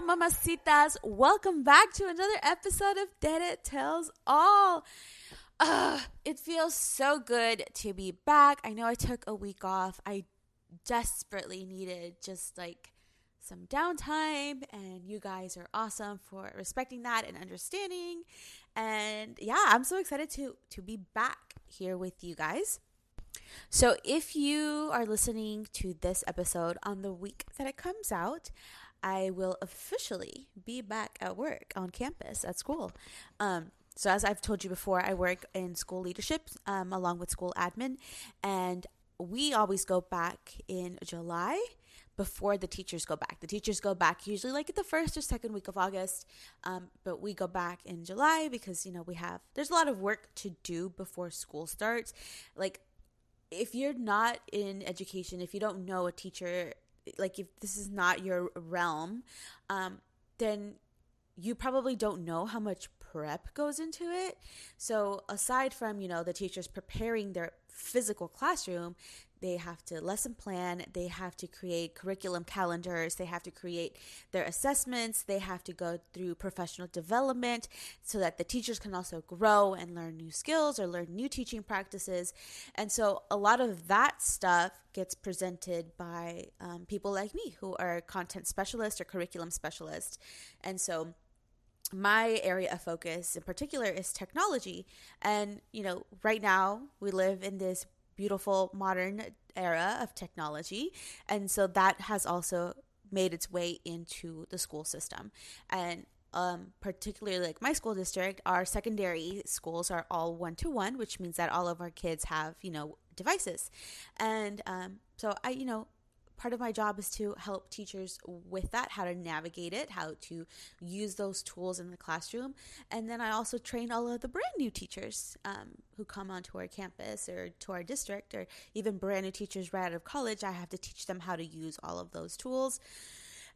Mamacitas. Welcome back to another episode of Dead It Tells All. Uh, it feels so good to be back. I know I took a week off. I desperately needed just like some downtime, and you guys are awesome for respecting that and understanding. And yeah, I'm so excited to to be back here with you guys. So, if you are listening to this episode on the week that it comes out, I will officially be back at work on campus at school. Um, so, as I've told you before, I work in school leadership um, along with school admin, and we always go back in July before the teachers go back. The teachers go back usually like at the first or second week of August, um, but we go back in July because you know we have there's a lot of work to do before school starts. Like if you're not in education, if you don't know a teacher, like if this is not your realm, um, then you probably don't know how much prep goes into it. So aside from, you know, the teachers preparing their physical classroom, they have to lesson plan, they have to create curriculum calendars, they have to create their assessments, they have to go through professional development so that the teachers can also grow and learn new skills or learn new teaching practices. And so a lot of that stuff gets presented by um, people like me who are content specialists or curriculum specialists. And so my area of focus in particular is technology. And, you know, right now we live in this beautiful modern era of technology. And so that has also made its way into the school system. And um, particularly like my school district, our secondary schools are all one to one, which means that all of our kids have, you know, devices. And um, so I, you know, part of my job is to help teachers with that, how to navigate it, how to use those tools in the classroom. And then I also train all of the brand new teachers um, who come onto our campus or to our district, or even brand new teachers right out of college. I have to teach them how to use all of those tools.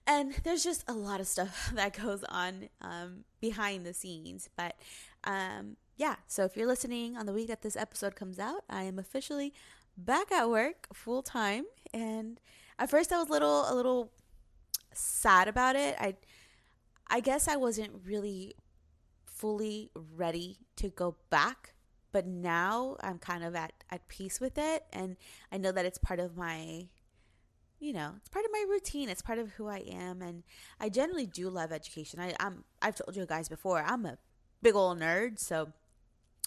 And there's just a lot of stuff that goes on um, behind the scenes. But um, yeah, so if you're listening on the week that this episode comes out, I am officially back at work full time and at first I was a little a little sad about it. I I guess I wasn't really fully ready to go back, but now I'm kind of at at peace with it and I know that it's part of my you know, it's part of my routine. It's part of who I am, and I generally do love education. I, I'm I've told you guys before. I'm a big old nerd, so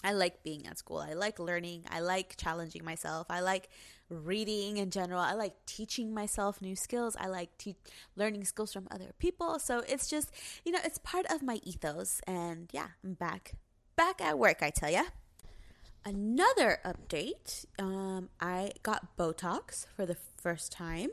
I like being at school. I like learning. I like challenging myself. I like reading in general. I like teaching myself new skills. I like te- learning skills from other people. So it's just, you know, it's part of my ethos. And yeah, I'm back, back at work, I tell ya. Another update um, I got Botox for the first time.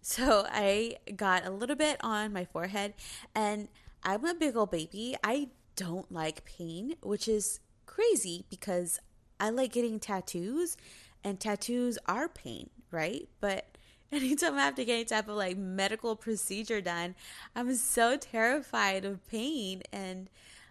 So I got a little bit on my forehead, and I'm a big old baby. I don't like pain, which is crazy because I like getting tattoos and tattoos are pain, right? But anytime I have to get any type of like medical procedure done, I'm so terrified of pain. And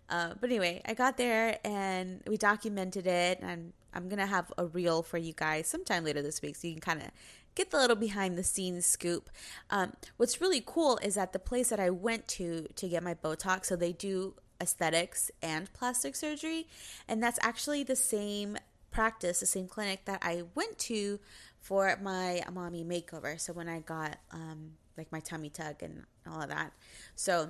uh, but anyway, I got there and we documented it, and I'm gonna have a reel for you guys sometime later this week, so you can kind of get the little behind the scenes scoop. Um, what's really cool is that the place that I went to to get my Botox, so they do aesthetics and plastic surgery. And that's actually the same practice, the same clinic that I went to for my mommy makeover. So when I got um, like my tummy tuck and all of that. So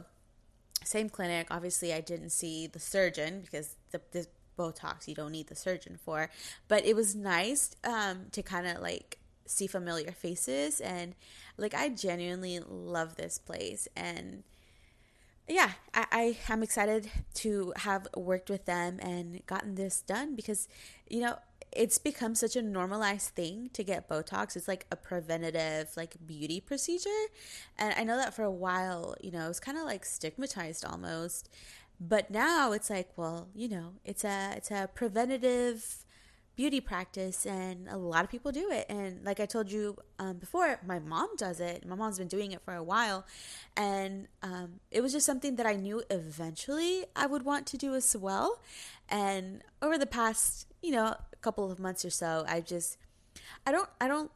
same clinic. Obviously, I didn't see the surgeon because the, the Botox you don't need the surgeon for. But it was nice um, to kind of like see familiar faces and like I genuinely love this place and yeah, I, I am excited to have worked with them and gotten this done because, you know, it's become such a normalized thing to get Botox. It's like a preventative, like beauty procedure. And I know that for a while, you know, it was kind of like stigmatized almost. But now it's like, well, you know, it's a it's a preventative beauty practice and a lot of people do it. And like i told you um, before my mom does it. My mom's been doing it for a while. And um, it was just something that i knew eventually i would want to do as well. And over the past you know a couple of months or so i just i don't i don't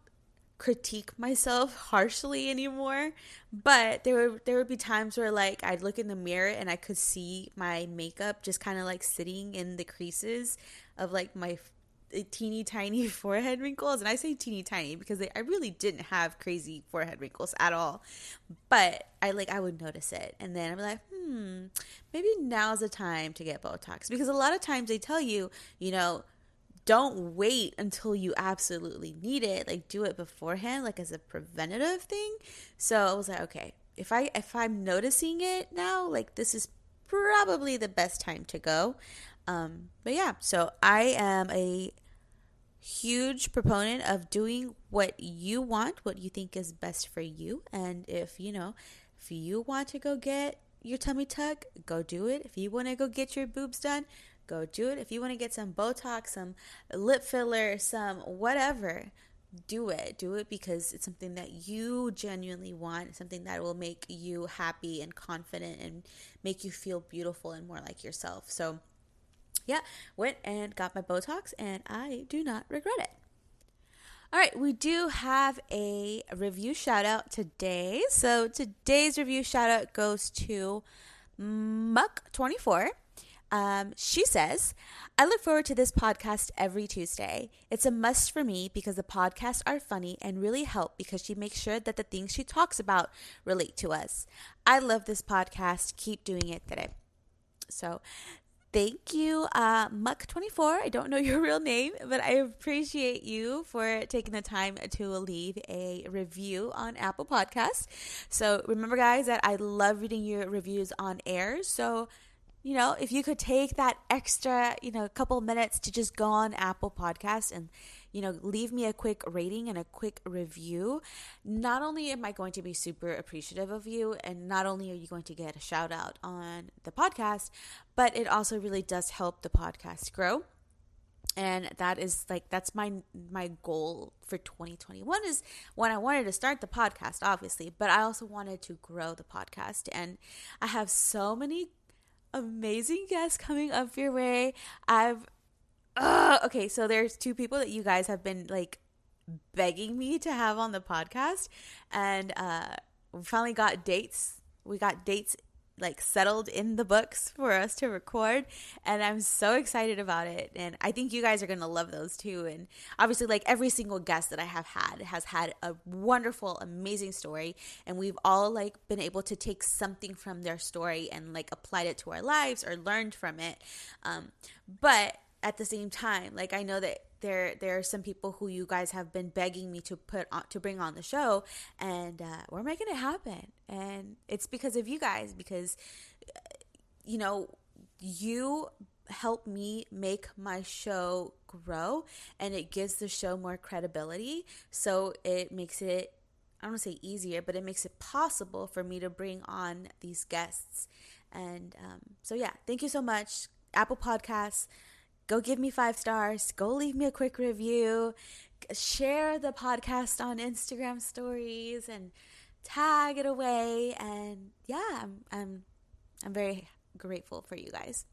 critique myself harshly anymore. But there were there would be times where like I'd look in the mirror and I could see my makeup just kind of like sitting in the creases of like my teeny tiny forehead wrinkles. And I say teeny tiny because they, I really didn't have crazy forehead wrinkles at all. But I like I would notice it. And then be like hmm maybe now's the time to get botox. Because a lot of times they tell you you know don't wait until you absolutely need it. Like do it beforehand like as a preventative thing. So i was like okay if i if i'm noticing it now like this is probably the best time to go um but yeah so i am a huge proponent of doing what you want what you think is best for you and if you know if you want to go get your tummy tuck go do it if you want to go get your boobs done go do it. If you want to get some Botox, some lip filler, some whatever, do it. Do it because it's something that you genuinely want, something that will make you happy and confident and make you feel beautiful and more like yourself. So, yeah, went and got my Botox and I do not regret it. All right, we do have a review shout out today. So today's review shout out goes to Muck24. Um, she says, I look forward to this podcast every Tuesday. It's a must for me because the podcasts are funny and really help because she makes sure that the things she talks about relate to us. I love this podcast. Keep doing it today. So, thank you, uh, Muck24. I don't know your real name, but I appreciate you for taking the time to leave a review on Apple Podcasts. So, remember, guys, that I love reading your reviews on air. So, you know, if you could take that extra, you know, couple minutes to just go on Apple Podcast and, you know, leave me a quick rating and a quick review, not only am I going to be super appreciative of you, and not only are you going to get a shout out on the podcast, but it also really does help the podcast grow. And that is like that's my my goal for 2021 is when I wanted to start the podcast obviously, but I also wanted to grow the podcast and I have so many amazing guests coming up your way. I've uh, okay, so there's two people that you guys have been like begging me to have on the podcast, and uh, we finally got dates. We got dates like settled in the books for us to record and I'm so excited about it and I think you guys are going to love those too and obviously like every single guest that I have had has had a wonderful amazing story and we've all like been able to take something from their story and like applied it to our lives or learned from it um, but at the same time like I know that there there are some people who you guys have been begging me to put on to bring on the show and uh, we're making it happen and it's because of you guys because you know you help me make my show grow and it gives the show more credibility so it makes it I don't want to say easier, but it makes it possible for me to bring on these guests. And um, so, yeah, thank you so much. Apple Podcasts, go give me five stars, go leave me a quick review, share the podcast on Instagram stories and tag it away and yeah, I'm I'm I'm very grateful for you guys.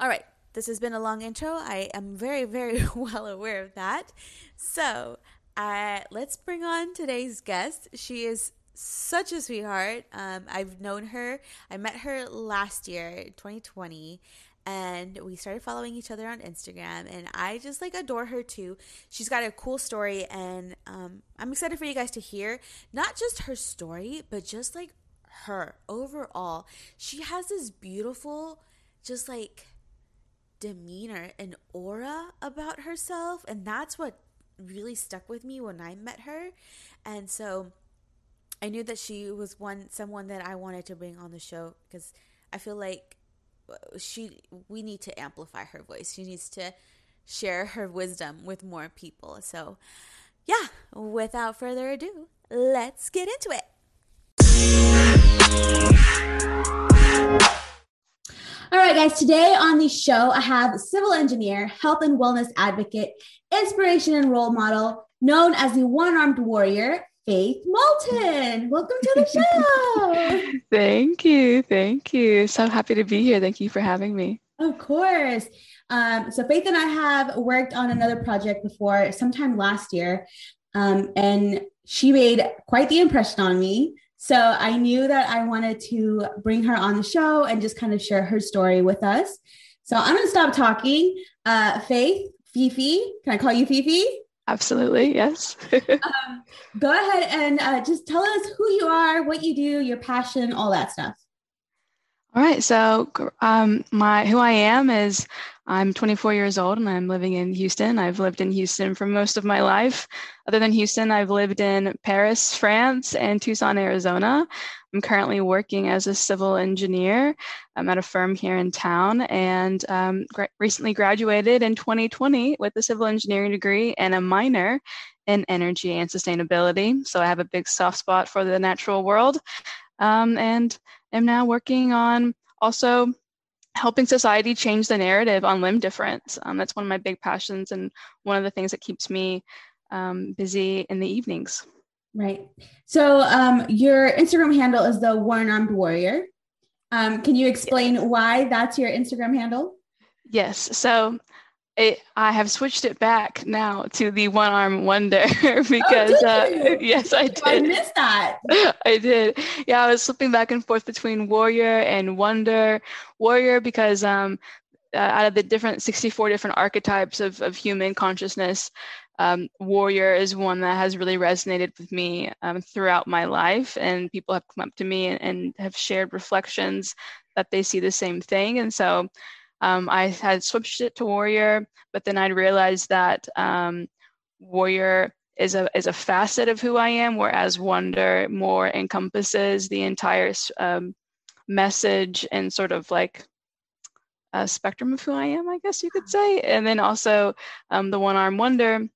All right, this has been a long intro. I am very very well aware of that. So, uh, let's bring on today's guest. She is such a sweetheart. Um, I've known her. I met her last year, 2020, and we started following each other on Instagram and I just like adore her too. She's got a cool story and um, I'm excited for you guys to hear not just her story but just like her overall. She has this beautiful just like demeanor and aura about herself and that's what really stuck with me when I met her. And so I knew that she was one someone that I wanted to bring on the show because I feel like she we need to amplify her voice. She needs to share her wisdom with more people. So, yeah, without further ado, let's get into it. All right, guys, today on the show, I have civil engineer, health and wellness advocate, inspiration and role model, known as the one armed warrior, Faith Moulton. Welcome to the show. thank you. Thank you. So happy to be here. Thank you for having me. Of course. Um, so, Faith and I have worked on another project before sometime last year. Um, and she made quite the impression on me. So I knew that I wanted to bring her on the show and just kind of share her story with us. So I'm going to stop talking. Uh, Faith, Fifi, can I call you Fifi? Absolutely, yes. um, go ahead and uh, just tell us who you are, what you do, your passion, all that stuff. All right. So, um, my who I am is I'm 24 years old and I'm living in Houston. I've lived in Houston for most of my life. Other than Houston, I've lived in Paris, France, and Tucson, Arizona. I'm currently working as a civil engineer. I'm at a firm here in town and um, gra- recently graduated in 2020 with a civil engineering degree and a minor in energy and sustainability. So I have a big soft spot for the natural world um, and am now working on also helping society change the narrative on limb difference. Um, that's one of my big passions and one of the things that keeps me um, busy in the evenings. Right. So um, your Instagram handle is the One Armed Warrior. Um, can you explain yes. why that's your Instagram handle? Yes. So it, I have switched it back now to the one arm wonder because oh, uh, yes, I did. I missed that. I did. Yeah, I was slipping back and forth between warrior and wonder. Warrior because um, uh, out of the different 64 different archetypes of, of human consciousness, um, warrior is one that has really resonated with me um, throughout my life, and people have come up to me and, and have shared reflections that they see the same thing, and so um, I had switched it to Warrior, but then I realized that um, Warrior is a is a facet of who I am, whereas Wonder more encompasses the entire um, message and sort of like a spectrum of who I am, I guess you could say. And then also um, the One Arm Wonder,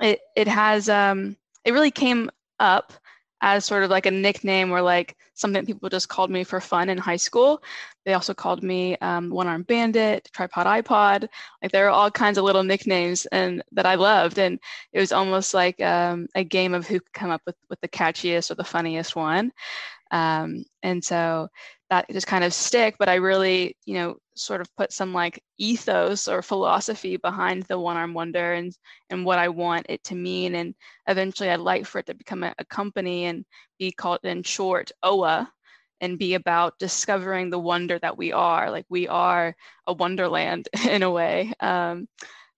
it it has um, it really came up as sort of like a nickname or like something people just called me for fun in high school. They also called me um, One Arm Bandit, Tripod iPod. Like there are all kinds of little nicknames and that I loved, and it was almost like um, a game of who could come up with with the catchiest or the funniest one. Um, and so that just kind of stick. But I really, you know, sort of put some like ethos or philosophy behind the one arm wonder and and what I want it to mean. And eventually I'd like for it to become a, a company and be called in short OA and be about discovering the wonder that we are. Like we are a wonderland in a way. Um,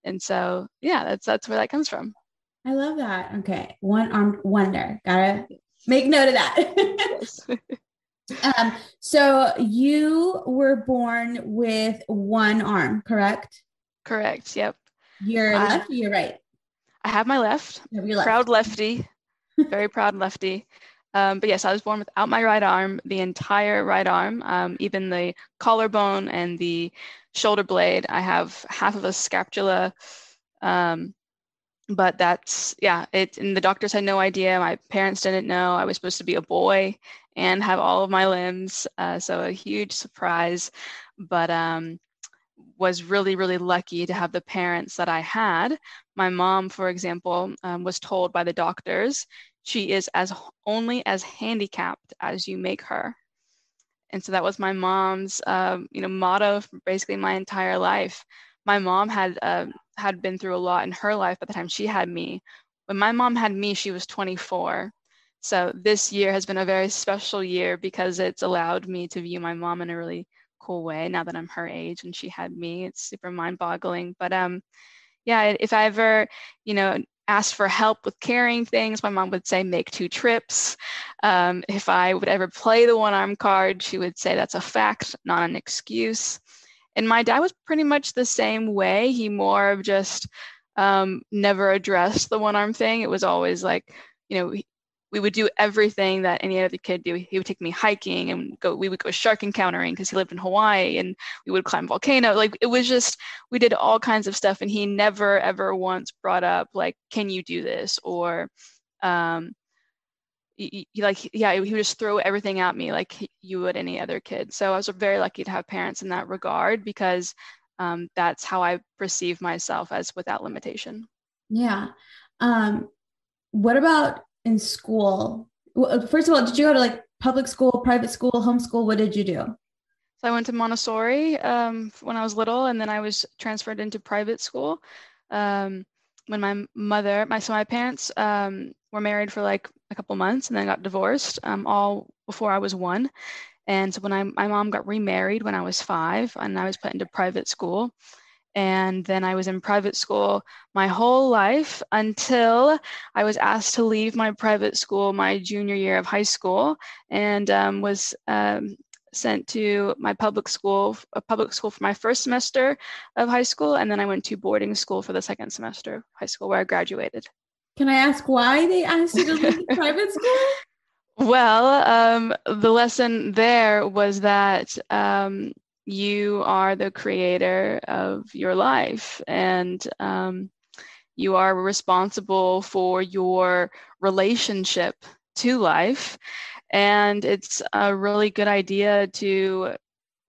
and so yeah, that's that's where that comes from. I love that. Okay. One armed wonder. Gotta make note of that. Um, so you were born with one arm, correct? Correct. Yep. You're uh, left or you're right? I have my left. Have left. Proud lefty. Very proud lefty. Um, but yes, I was born without my right arm, the entire right arm, um, even the collarbone and the shoulder blade. I have half of a scapula. Um, but that's yeah it and the doctors had no idea my parents didn't know i was supposed to be a boy and have all of my limbs. Uh, so a huge surprise, but um, was really, really lucky to have the parents that I had. My mom, for example, um, was told by the doctors she is as only as handicapped as you make her. And so that was my mom's, um, you know, motto for basically my entire life. My mom had uh, had been through a lot in her life by the time she had me. When my mom had me, she was 24 so this year has been a very special year because it's allowed me to view my mom in a really cool way now that I'm her age and she had me. It's super mind-boggling. But um yeah, if I ever, you know, asked for help with carrying things, my mom would say make two trips. Um, if I would ever play the one arm card, she would say that's a fact, not an excuse. And my dad was pretty much the same way. He more of just um, never addressed the one arm thing. It was always like, you know, we would do everything that any other kid do. He would take me hiking and go. We would go shark encountering because he lived in Hawaii, and we would climb volcano. Like it was just we did all kinds of stuff, and he never ever once brought up like, "Can you do this?" or um, he, he, like yeah, he would just throw everything at me like you would any other kid. So I was very lucky to have parents in that regard because um, that's how I perceive myself as without limitation. Yeah. Um, what about in school? Uh, first of all, did you go to like public school, private school, homeschool? What did you do? So I went to Montessori um, when I was little, and then I was transferred into private school. Um, when my mother, my so my parents um, were married for like a couple months and then got divorced, um, all before I was one. And so when I, my mom got remarried when I was five, and I was put into private school. And then I was in private school my whole life until I was asked to leave my private school my junior year of high school and um, was um, sent to my public school, a public school for my first semester of high school. And then I went to boarding school for the second semester of high school where I graduated. Can I ask why they asked you to leave private school? Well, um, the lesson there was that um, you are the creator of your life and um, you are responsible for your relationship to life. And it's a really good idea to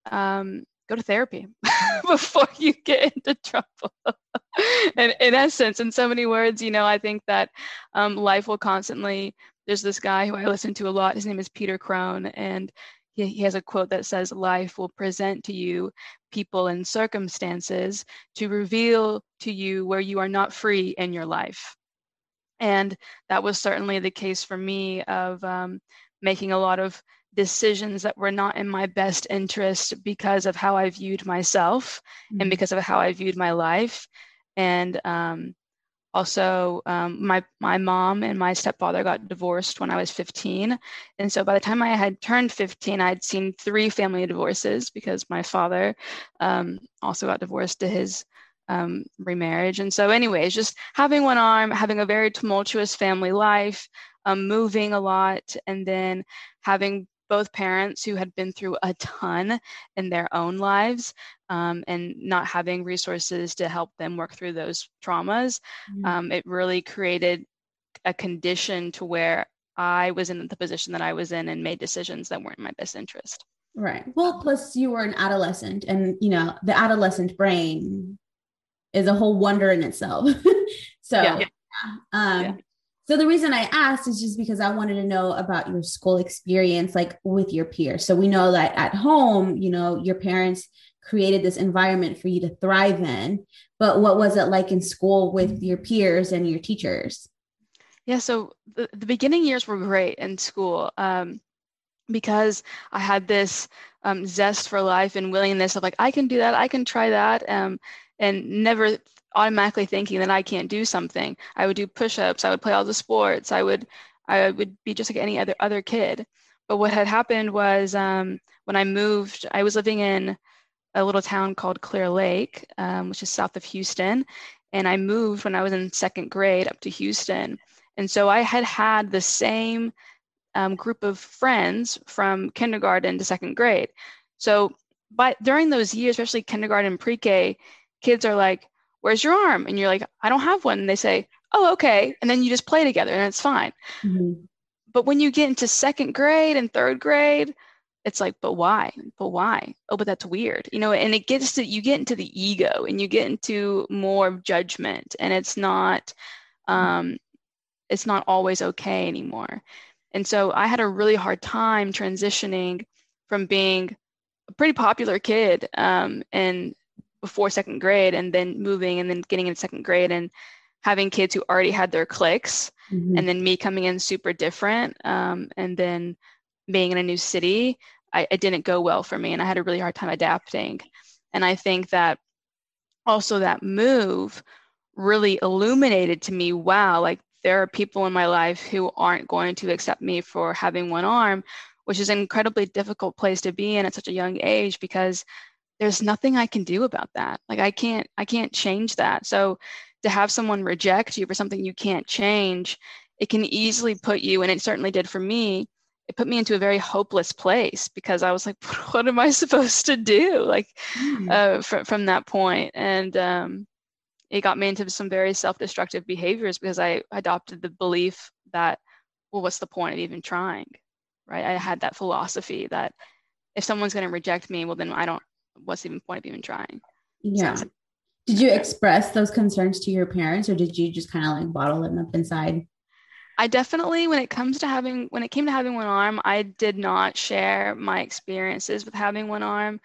um, go to therapy before you get into trouble. and in essence, in so many words, you know, I think that um, life will constantly. There's this guy who I listen to a lot. His name is Peter Crone, and he, he has a quote that says, Life will present to you people and circumstances to reveal to you where you are not free in your life. And that was certainly the case for me of um, making a lot of decisions that were not in my best interest because of how I viewed myself mm-hmm. and because of how I viewed my life. And um, also, um, my my mom and my stepfather got divorced when I was 15, and so by the time I had turned 15, i'd seen three family divorces because my father um, also got divorced to his um, remarriage. And so, anyways, just having one arm, having a very tumultuous family life, um, moving a lot, and then having both parents who had been through a ton in their own lives um, and not having resources to help them work through those traumas, mm-hmm. um, it really created a condition to where I was in the position that I was in and made decisions that weren't in my best interest. Right. Well, plus you were an adolescent, and you know the adolescent brain is a whole wonder in itself. so, yeah. Yeah. Um, yeah. So the reason I asked is just because I wanted to know about your school experience, like with your peers. So we know that at home, you know, your parents created this environment for you to thrive in. But what was it like in school with your peers and your teachers? Yeah, so the, the beginning years were great in school um, because I had this um, zest for life and willingness of like, I can do that, I can try that, um, and never automatically thinking that I can't do something. I would do push-ups, I would play all the sports, I would I would be just like any other other kid. But what had happened was um, when I moved, I was living in a little town called Clear Lake, um, which is south of Houston, and I moved when I was in second grade up to Houston, and so I had had the same um, group of friends from kindergarten to second grade. So, but during those years, especially kindergarten, pre-K, kids are like, where's your arm? And you're like, I don't have one. And they say, oh, okay. And then you just play together and it's fine. Mm-hmm. But when you get into second grade and third grade, it's like, but why? But why? Oh, but that's weird. You know, and it gets to, you get into the ego and you get into more judgment and it's not, um, it's not always okay anymore. And so I had a really hard time transitioning from being a pretty popular kid um, and before second grade and then moving and then getting in second grade and having kids who already had their cliques mm-hmm. and then me coming in super different um, and then being in a new city I, it didn't go well for me and i had a really hard time adapting and i think that also that move really illuminated to me wow like there are people in my life who aren't going to accept me for having one arm which is an incredibly difficult place to be in at such a young age because there's nothing I can do about that. Like I can't I can't change that. So to have someone reject you for something you can't change, it can easily put you and it certainly did for me. It put me into a very hopeless place because I was like, what am I supposed to do? Like mm-hmm. uh, fr- from that. And um, it got me into some very self-destructive behaviors because I adopted the belief that, well, what's the point of even trying? Right. I had that philosophy that if someone's going to reject me, well, then I don't what's even point of even trying? Yeah. So, did you express those concerns to your parents or did you just kind of like bottle them up inside? I definitely, when it comes to having, when it came to having one arm, I did not share my experiences with having one arm.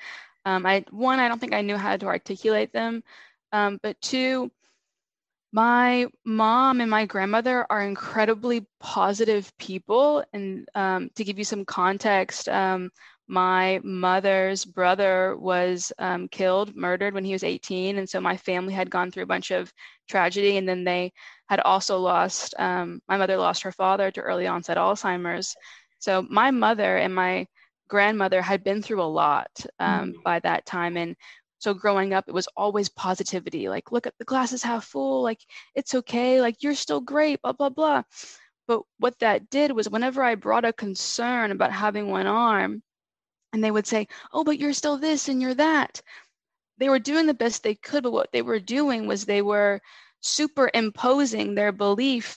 Um, I one, I don't think I knew how to articulate them, um, but two, my mom and my grandmother are incredibly positive people. And um, to give you some context, um, my mother's brother was um, killed, murdered when he was 18. And so my family had gone through a bunch of tragedy. And then they had also lost, um, my mother lost her father to early onset Alzheimer's. So my mother and my grandmother had been through a lot um, mm-hmm. by that time. And so growing up, it was always positivity like, look at the glasses half full, like, it's okay, like, you're still great, blah, blah, blah. But what that did was whenever I brought a concern about having one arm, and they would say, oh, but you're still this and you're that. They were doing the best they could, but what they were doing was they were superimposing their belief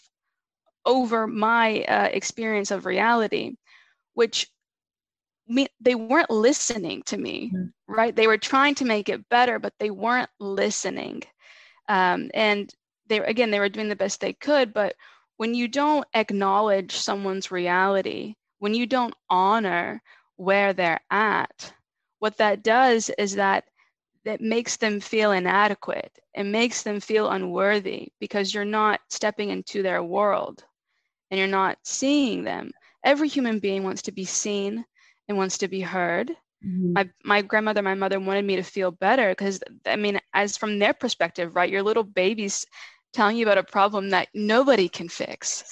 over my uh, experience of reality, which me, they weren't listening to me, mm-hmm. right? They were trying to make it better, but they weren't listening. Um, and they again, they were doing the best they could, but when you don't acknowledge someone's reality, when you don't honor where they're at, what that does is that that makes them feel inadequate. It makes them feel unworthy because you're not stepping into their world and you're not seeing them. Every human being wants to be seen and wants to be heard. Mm-hmm. My my grandmother, my mother wanted me to feel better because I mean, as from their perspective, right, your little baby's telling you about a problem that nobody can fix.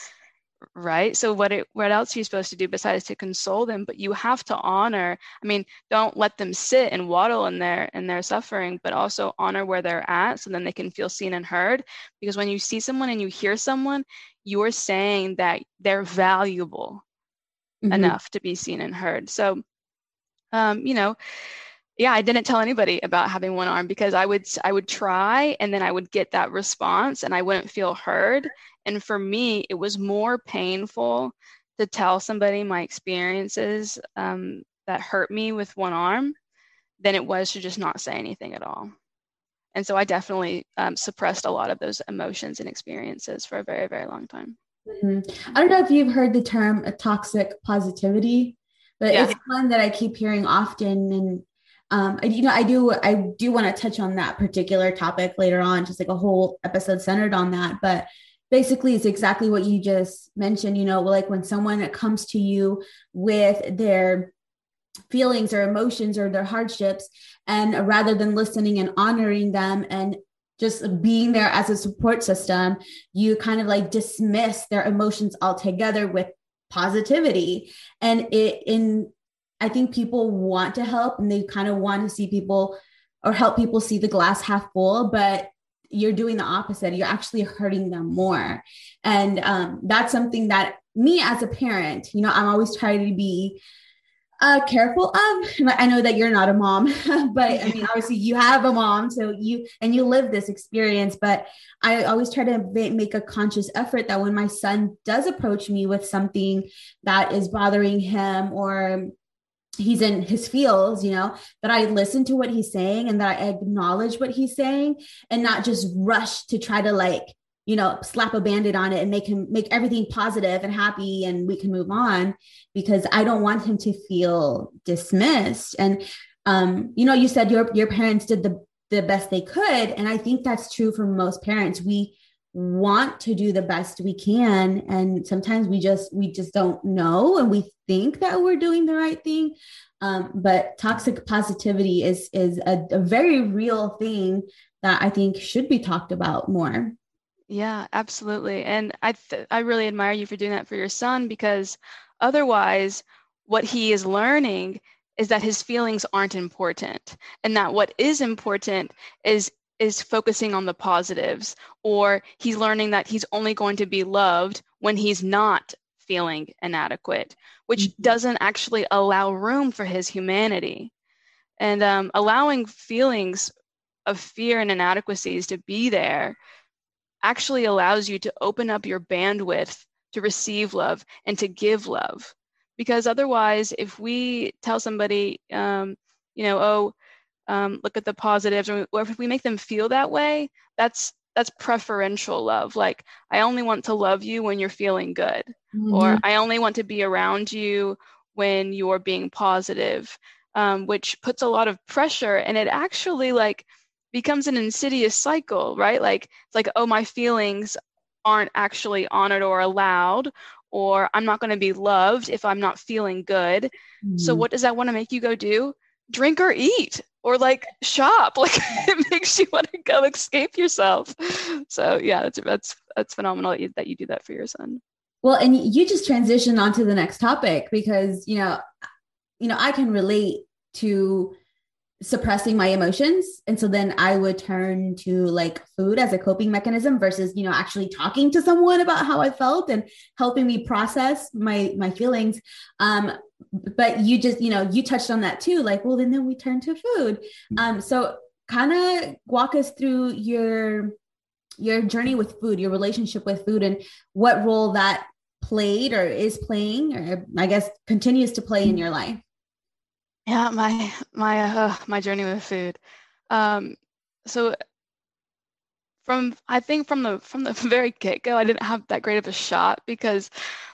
Right. So what it what else are you supposed to do besides to console them? But you have to honor, I mean, don't let them sit and waddle in their in their suffering, but also honor where they're at so then they can feel seen and heard. Because when you see someone and you hear someone, you're saying that they're valuable mm-hmm. enough to be seen and heard. So, um, you know, yeah, I didn't tell anybody about having one arm because I would I would try and then I would get that response and I wouldn't feel heard. And for me, it was more painful to tell somebody my experiences um, that hurt me with one arm than it was to just not say anything at all. And so I definitely um, suppressed a lot of those emotions and experiences for a very, very long time. Mm-hmm. I don't know if you've heard the term toxic positivity, but yeah. it's one that I keep hearing often. And um, you know, I do I do want to touch on that particular topic later on, just like a whole episode centered on that. But basically, it's exactly what you just mentioned. You know, like when someone comes to you with their feelings or emotions or their hardships and rather than listening and honoring them and just being there as a support system, you kind of like dismiss their emotions altogether with positivity. And it in I think people want to help and they kind of want to see people or help people see the glass half full, but you're doing the opposite. You're actually hurting them more. And um, that's something that me as a parent, you know, I'm always trying to be uh, careful of. I know that you're not a mom, but I mean, obviously you have a mom, so you and you live this experience. But I always try to make a conscious effort that when my son does approach me with something that is bothering him or he's in his fields, you know, that I listen to what he's saying and that I acknowledge what he's saying and not just rush to try to like you know slap a band-aid on it and make him make everything positive and happy and we can move on because i don't want him to feel dismissed. And um you know you said your your parents did the the best they could. And i think that's true for most parents. We want to do the best we can. And sometimes we just we just don't know and we think that we're doing the right thing. Um, but toxic positivity is is a, a very real thing that i think should be talked about more. Yeah, absolutely. And I th- I really admire you for doing that for your son because otherwise what he is learning is that his feelings aren't important and that what is important is is focusing on the positives or he's learning that he's only going to be loved when he's not feeling inadequate which mm-hmm. doesn't actually allow room for his humanity and um, allowing feelings of fear and inadequacies to be there actually allows you to open up your bandwidth to receive love and to give love. Because otherwise, if we tell somebody, um, you know, oh, um, look at the positives, or, if we make them feel that way, that's that's preferential love. Like I only want to love you when you're feeling good, mm-hmm. or I only want to be around you when you're being positive, um, which puts a lot of pressure, and it actually like becomes an insidious cycle, right? Like it's like, oh, my feelings aren't actually honored or allowed, or I'm not going to be loved if I'm not feeling good. Mm-hmm. So what does that want to make you go do? Drink or eat or like shop. Like it makes you want to go escape yourself. So yeah, that's that's that's phenomenal that you, do that for your son. Well, and you just transition onto the next topic because you know, you know, I can relate to suppressing my emotions and so then i would turn to like food as a coping mechanism versus you know actually talking to someone about how i felt and helping me process my my feelings um but you just you know you touched on that too like well and then we turn to food mm-hmm. um so kind of walk us through your your journey with food your relationship with food and what role that played or is playing or i guess continues to play in your life yeah, my my uh, my journey with food. Um, so from I think from the from the very get go, I didn't have that great of a shot because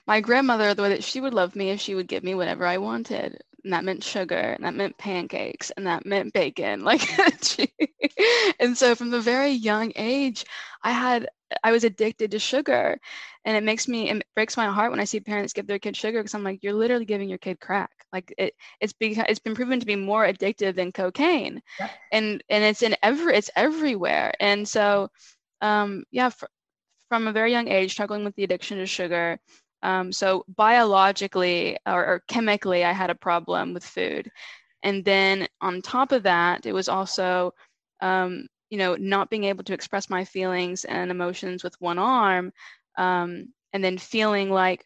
my grandmother, the way that she would love me, if she would give me whatever I wanted, and that meant sugar, and that meant pancakes, and that meant bacon. Like, and so from the very young age, I had I was addicted to sugar, and it makes me it breaks my heart when I see parents give their kid sugar because I'm like, you're literally giving your kid crack. Like it it's because it's been proven to be more addictive than cocaine, yeah. and and it's in every it's everywhere. And so, um, yeah, fr- from a very young age, struggling with the addiction to sugar. Um, so biologically or, or chemically, I had a problem with food, and then on top of that, it was also um, you know, not being able to express my feelings and emotions with one arm, um, and then feeling like,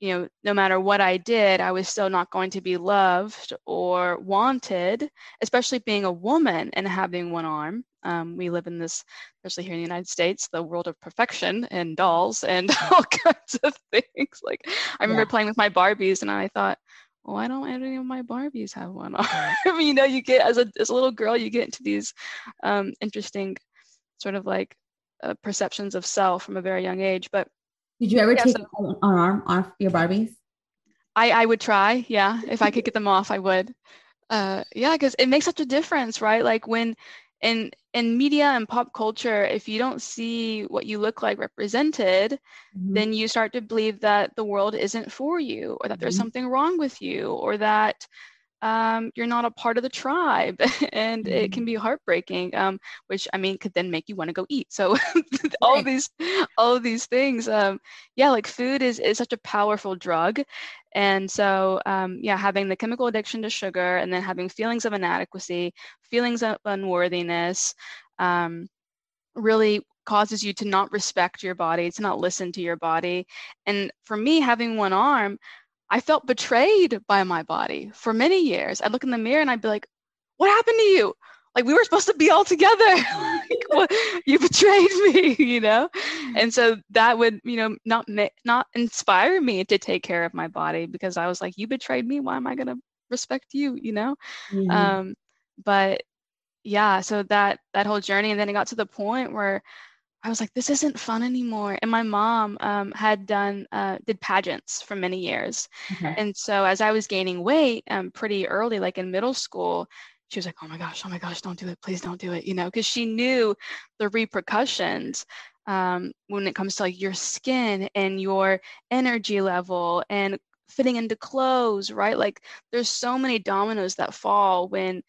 you know, no matter what I did, I was still not going to be loved or wanted, especially being a woman and having one arm. Um, we live in this, especially here in the United States, the world of perfection and dolls and all kinds of things. Like I remember yeah. playing with my Barbies and I thought, why don't any of my Barbies have one arm? you know, you get as a as a little girl, you get into these um, interesting sort of like uh, perceptions of self from a very young age. But did you ever yeah, take so, an arm off your Barbies? I I would try, yeah. If I could get them off, I would. Uh, yeah, because it makes such a difference, right? Like when in in media and pop culture if you don't see what you look like represented mm-hmm. then you start to believe that the world isn't for you or that there's mm-hmm. something wrong with you or that um, you're not a part of the tribe and mm-hmm. it can be heartbreaking um, which i mean could then make you want to go eat so all right. these all of these things um, yeah like food is, is such a powerful drug and so um, yeah having the chemical addiction to sugar and then having feelings of inadequacy feelings of unworthiness um, really causes you to not respect your body to not listen to your body and for me having one arm I felt betrayed by my body for many years. I'd look in the mirror and I'd be like, what happened to you? Like we were supposed to be all together. like, what, you betrayed me, you know? And so that would, you know, not not inspire me to take care of my body because I was like, you betrayed me. Why am I going to respect you, you know? Mm-hmm. Um, but yeah, so that that whole journey and then it got to the point where I was like, this isn't fun anymore. And my mom um, had done uh, did pageants for many years, okay. and so as I was gaining weight um, pretty early, like in middle school, she was like, oh my gosh, oh my gosh, don't do it, please don't do it, you know, because she knew the repercussions um, when it comes to like your skin and your energy level and fitting into clothes, right? Like there's so many dominoes that fall when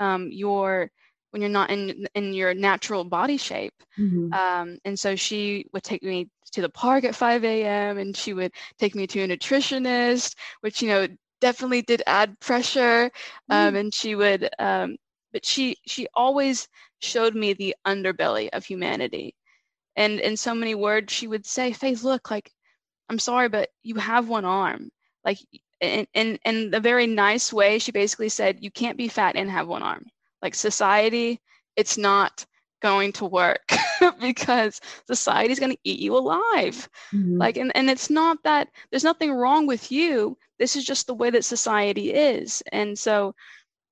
um, you're when you're not in in your natural body shape. Mm-hmm. Um, and so she would take me to the park at 5 a.m. and she would take me to a nutritionist, which you know definitely did add pressure. Um, mm. And she would, um, but she she always showed me the underbelly of humanity. And in so many words, she would say, "Faith, look, like I'm sorry, but you have one arm. Like in in in a very nice way, she basically said, you can't be fat and have one arm." Like society, it's not going to work because society is going to eat you alive. Mm-hmm. Like, and, and it's not that there's nothing wrong with you. This is just the way that society is. And so,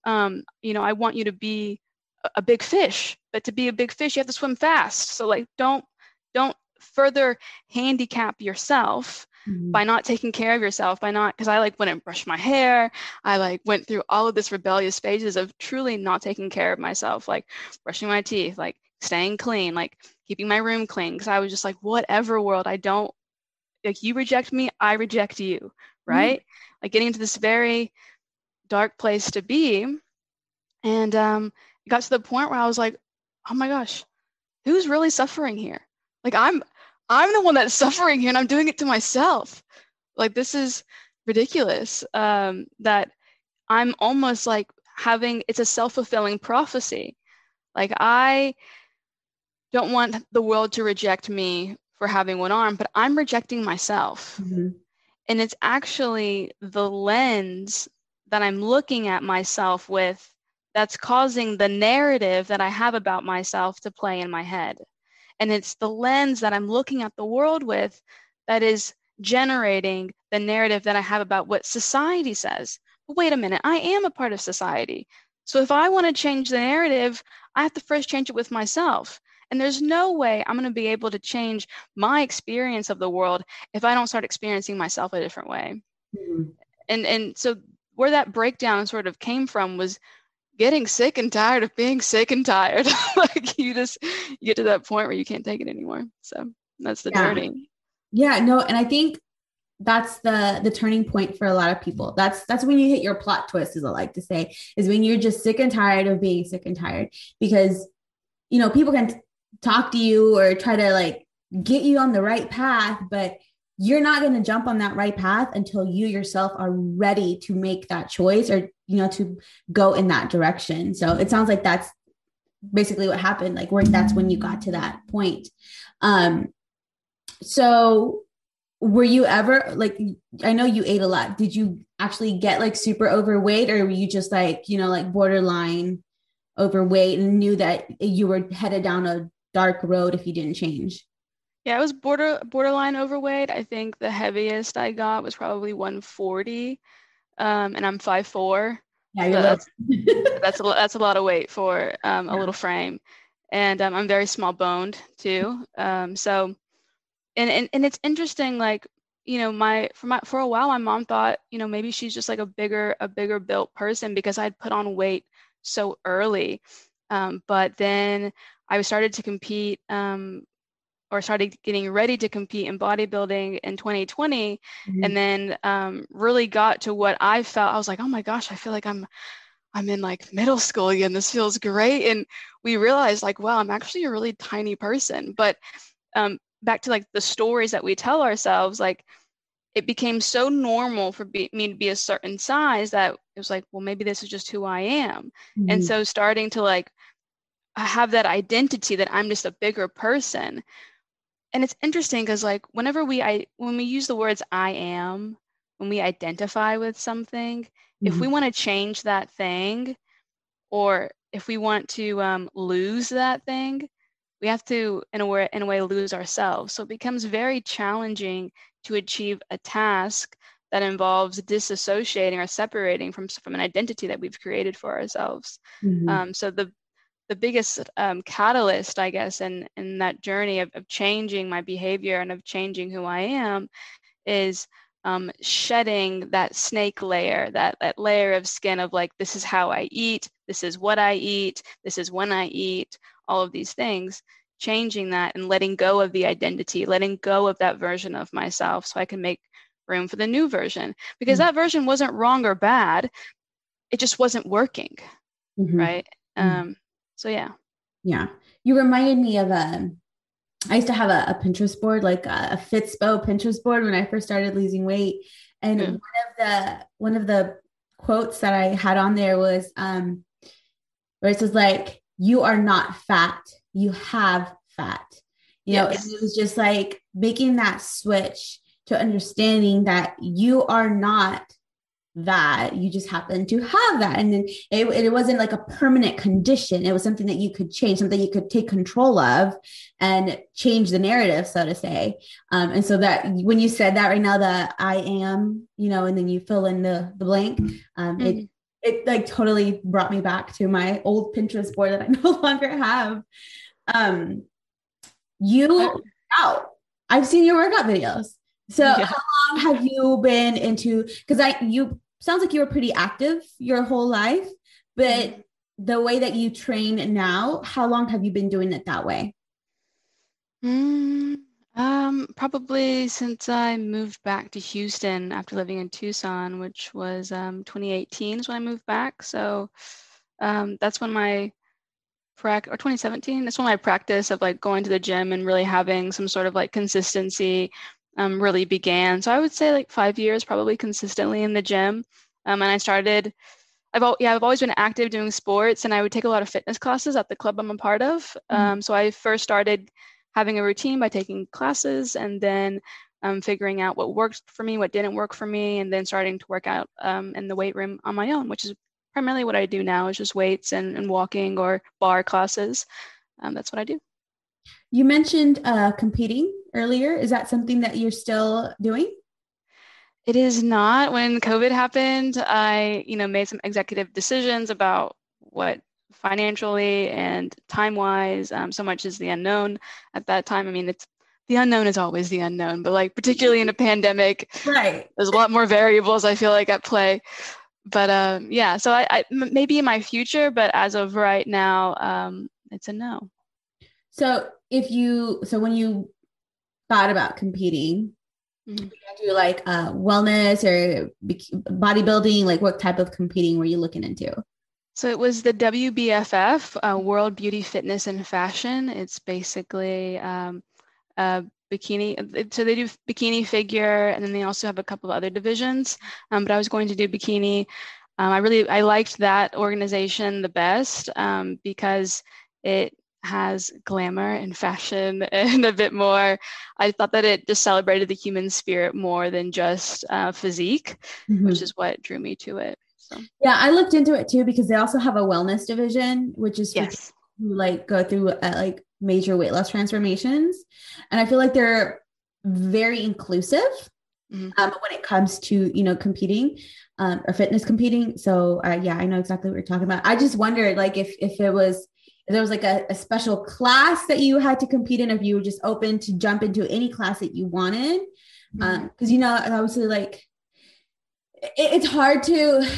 um, you know, I want you to be a, a big fish, but to be a big fish, you have to swim fast. So like, don't, don't further handicap yourself mm-hmm. by not taking care of yourself, by not, because I like went and brushed my hair. I like went through all of this rebellious phases of truly not taking care of myself, like brushing my teeth, like staying clean, like keeping my room clean. Because I was just like, whatever world, I don't, like you reject me, I reject you, mm-hmm. right? Mm-hmm. Like getting into this very dark place to be. And um, it got to the point where I was like, oh my gosh, who's really suffering here? Like I'm I'm the one that's suffering here and I'm doing it to myself. Like this is ridiculous. Um, that I'm almost like having it's a self-fulfilling prophecy. Like I don't want the world to reject me for having one arm, but I'm rejecting myself. Mm-hmm. And it's actually the lens that I'm looking at myself with that's causing the narrative that I have about myself to play in my head. And it's the lens that I'm looking at the world with that is generating the narrative that I have about what society says. But wait a minute, I am a part of society. So if I want to change the narrative, I have to first change it with myself. And there's no way I'm going to be able to change my experience of the world if I don't start experiencing myself a different way. Mm-hmm. And and so where that breakdown sort of came from was getting sick and tired of being sick and tired. like you just you get to that point where you can't take it anymore. So that's the yeah. journey. Yeah, no, and I think that's the the turning point for a lot of people. That's that's when you hit your plot twist, as I like to say, is when you're just sick and tired of being sick and tired because you know people can t- talk to you or try to like get you on the right path, but you're not going to jump on that right path until you yourself are ready to make that choice or you know to go in that direction. So it sounds like that's basically what happened like where that's when you got to that point. Um so were you ever like i know you ate a lot. Did you actually get like super overweight or were you just like you know like borderline overweight and knew that you were headed down a dark road if you didn't change yeah, I was border borderline overweight. I think the heaviest I got was probably 140, um, and I'm 5'4". Yeah, so that's that's a that's a lot of weight for um, a yeah. little frame, and um, I'm very small boned too. Um, so, and, and and it's interesting, like you know, my for my for a while, my mom thought you know maybe she's just like a bigger a bigger built person because I'd put on weight so early, um, but then I started to compete um, or started getting ready to compete in bodybuilding in 2020 mm-hmm. and then um, really got to what i felt i was like oh my gosh i feel like i'm i'm in like middle school again this feels great and we realized like wow i'm actually a really tiny person but um, back to like the stories that we tell ourselves like it became so normal for be, me to be a certain size that it was like well maybe this is just who i am mm-hmm. and so starting to like have that identity that i'm just a bigger person and it's interesting because like whenever we i when we use the words i am when we identify with something mm-hmm. if we mm-hmm. want to change that thing or if we want to um, lose that thing we have to in a way in a way lose ourselves so it becomes very challenging to achieve a task that involves disassociating or separating from from an identity that we've created for ourselves mm-hmm. um, so the the biggest um, catalyst, I guess, in in that journey of, of changing my behavior and of changing who I am, is um, shedding that snake layer, that that layer of skin of like this is how I eat, this is what I eat, this is when I eat, all of these things. Changing that and letting go of the identity, letting go of that version of myself, so I can make room for the new version. Because mm-hmm. that version wasn't wrong or bad, it just wasn't working, mm-hmm. right? Mm-hmm. Um, so yeah. Yeah. You reminded me of a um, I used to have a, a Pinterest board, like a, a Fitspo Pinterest board when I first started losing weight. And mm. one of the one of the quotes that I had on there was um where it says like you are not fat, you have fat. You yes. know, it was just like making that switch to understanding that you are not that. You just happen to have that. And then it, it wasn't like a permanent condition. It was something that you could change something you could take control of and change the narrative so to say. Um, and so that when you said that right now that i am you know and then you fill in the the blank um, mm-hmm. it it like totally brought me back to my old pinterest board that i no longer have. Um you out i've seen your workout videos. So yeah. how long have you been into because I you sounds like you were pretty active your whole life, but mm-hmm. the way that you train now, how long have you been doing it that way? Mm, um, probably since I moved back to Houston after living in Tucson, which was um, 2018 is when I moved back. So um, that's when my prac or 2017 that's when my practice of like going to the gym and really having some sort of like consistency um, really began. So I would say like five years probably consistently in the gym. Um, and I started, I've yeah, I've always been active doing sports, and I would take a lot of fitness classes at the club I'm a part of. Mm-hmm. Um, so I first started having a routine by taking classes, and then um, figuring out what worked for me, what didn't work for me, and then starting to work out um, in the weight room on my own, which is primarily what I do now is just weights and, and walking or bar classes. Um, that's what I do. You mentioned uh, competing earlier. Is that something that you're still doing? It is not. When COVID happened, I, you know, made some executive decisions about what financially and time-wise. Um, so much is the unknown at that time. I mean, it's the unknown is always the unknown, but like particularly in a pandemic, right? There's a lot more variables I feel like at play. But um, yeah, so I, I maybe in my future, but as of right now, um, it's a no. So if you, so when you thought about competing, mm-hmm. do like uh, wellness or bodybuilding? Like what type of competing were you looking into? So it was the WBFF, uh, World Beauty Fitness and Fashion. It's basically um, a bikini. So they do bikini figure, and then they also have a couple of other divisions. Um, but I was going to do bikini. Um, I really I liked that organization the best um, because it has glamour and fashion and a bit more. I thought that it just celebrated the human spirit more than just uh, physique, mm-hmm. which is what drew me to it. So. Yeah, I looked into it too because they also have a wellness division, which is yes. who like go through uh, like major weight loss transformations, and I feel like they're very inclusive mm-hmm. um, when it comes to you know competing um, or fitness competing. So uh, yeah, I know exactly what you're talking about. I just wondered like if if it was there was like a, a, special class that you had to compete in, if you were just open to jump into any class that you wanted. Because, mm-hmm. um, you know, obviously, like, it, it's hard to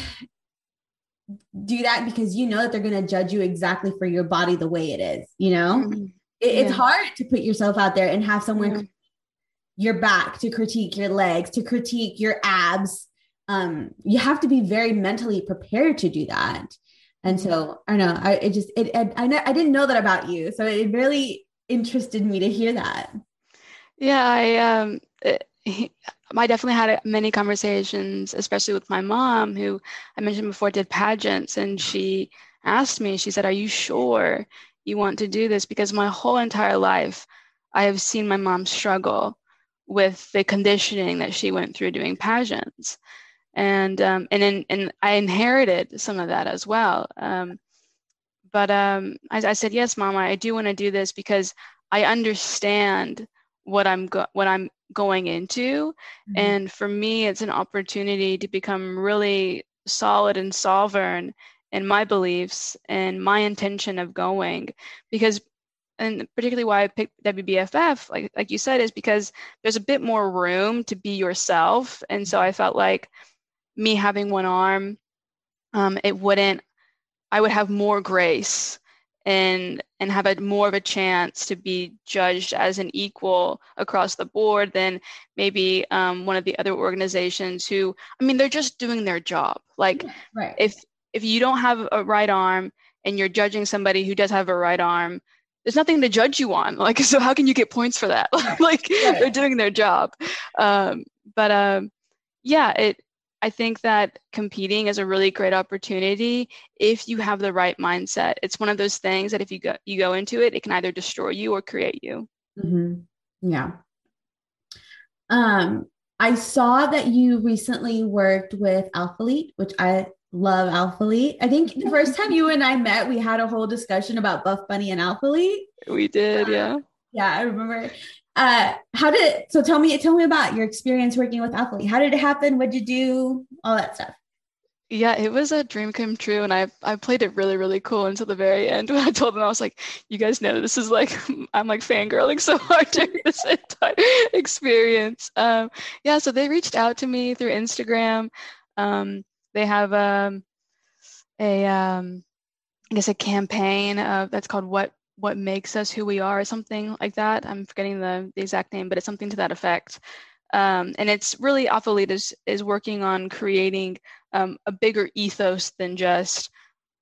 do that because you know that they're going to judge you exactly for your body the way it is, you know? Mm-hmm. It, yeah. It's hard to put yourself out there and have someone mm-hmm. your back to critique your legs, to critique your abs. Um, you have to be very mentally prepared to do that. And so I don't know I it just it, it I know I didn't know that about you, so it really interested me to hear that. Yeah, I um, it, he, I definitely had many conversations, especially with my mom, who I mentioned before did pageants, and she asked me. She said, "Are you sure you want to do this?" Because my whole entire life, I have seen my mom struggle with the conditioning that she went through doing pageants and um, and in, and I inherited some of that as well. Um, but um, I, I, said, yes, Mama, I do want to do this because I understand what I'm go- what I'm going into, mm-hmm. and for me, it's an opportunity to become really solid and sovereign in my beliefs and my intention of going because and particularly why I picked WBFF, like like you said, is because there's a bit more room to be yourself, and so I felt like me having one arm, um, it wouldn't, I would have more grace and and have a more of a chance to be judged as an equal across the board than maybe um, one of the other organizations who i mean they're just doing their job like right. if if you don't have a right arm and you're judging somebody who does have a right arm there's nothing to judge you on like so how can you get points for that right. like right. they're doing their job um, but um, yeah it I think that competing is a really great opportunity if you have the right mindset. It's one of those things that if you go you go into it, it can either destroy you or create you. Mm-hmm. Yeah. Um, I saw that you recently worked with Alphalete, which I love Alphalete. I think the first time you and I met, we had a whole discussion about Buff Bunny and Alphalete. We did, yeah. Yeah, I remember uh, how did it, so tell me tell me about your experience working with Alphalete. How did it happen? What'd you do? All that stuff. Yeah, it was a dream come true, and I I played it really really cool until the very end. When I told them, I was like, "You guys know this is like I'm like fangirling so hard during this entire experience." Um, yeah, so they reached out to me through Instagram. Um, they have um, a um, I guess a campaign uh, that's called "What What Makes Us Who We Are" or something like that. I'm forgetting the, the exact name, but it's something to that effect. Um, and it's really Alphalete is is working on creating um, a bigger ethos than just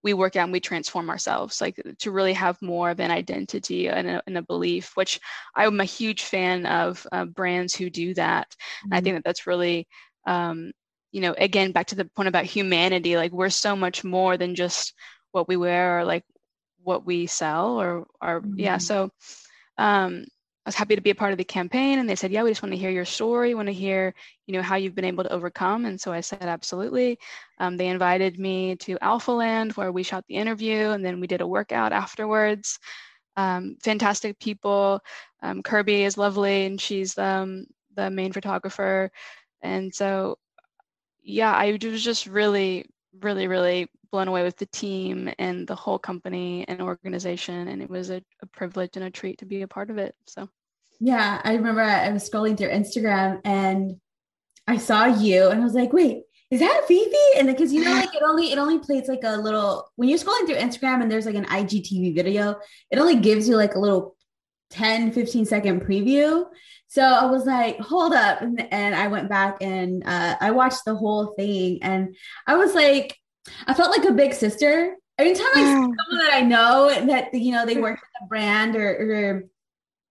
we work out and we transform ourselves like to really have more of an identity and a, and a belief which i'm a huge fan of uh, brands who do that mm-hmm. i think that that's really um, you know again back to the point about humanity like we're so much more than just what we wear or like what we sell or or mm-hmm. yeah so um I was happy to be a part of the campaign and they said, yeah, we just want to hear your story, want to hear, you know, how you've been able to overcome. And so I said, absolutely. Um, they invited me to Alphaland where we shot the interview and then we did a workout afterwards. Um, fantastic people. Um, Kirby is lovely and she's um, the main photographer. And so, yeah, I was just really, really, really blown away with the team and the whole company and organization. And it was a, a privilege and a treat to be a part of it. So, yeah, I remember I was scrolling through Instagram and I saw you and I was like, wait, is that Fifi? And because you know, like it only it only plays like a little when you're scrolling through Instagram and there's like an IGTV video, it only gives you like a little 10, 15 second preview. So I was like, hold up. And, and I went back and uh, I watched the whole thing and I was like, I felt like a big sister. Anytime I see someone that I know that, you know, they work at a brand or, or,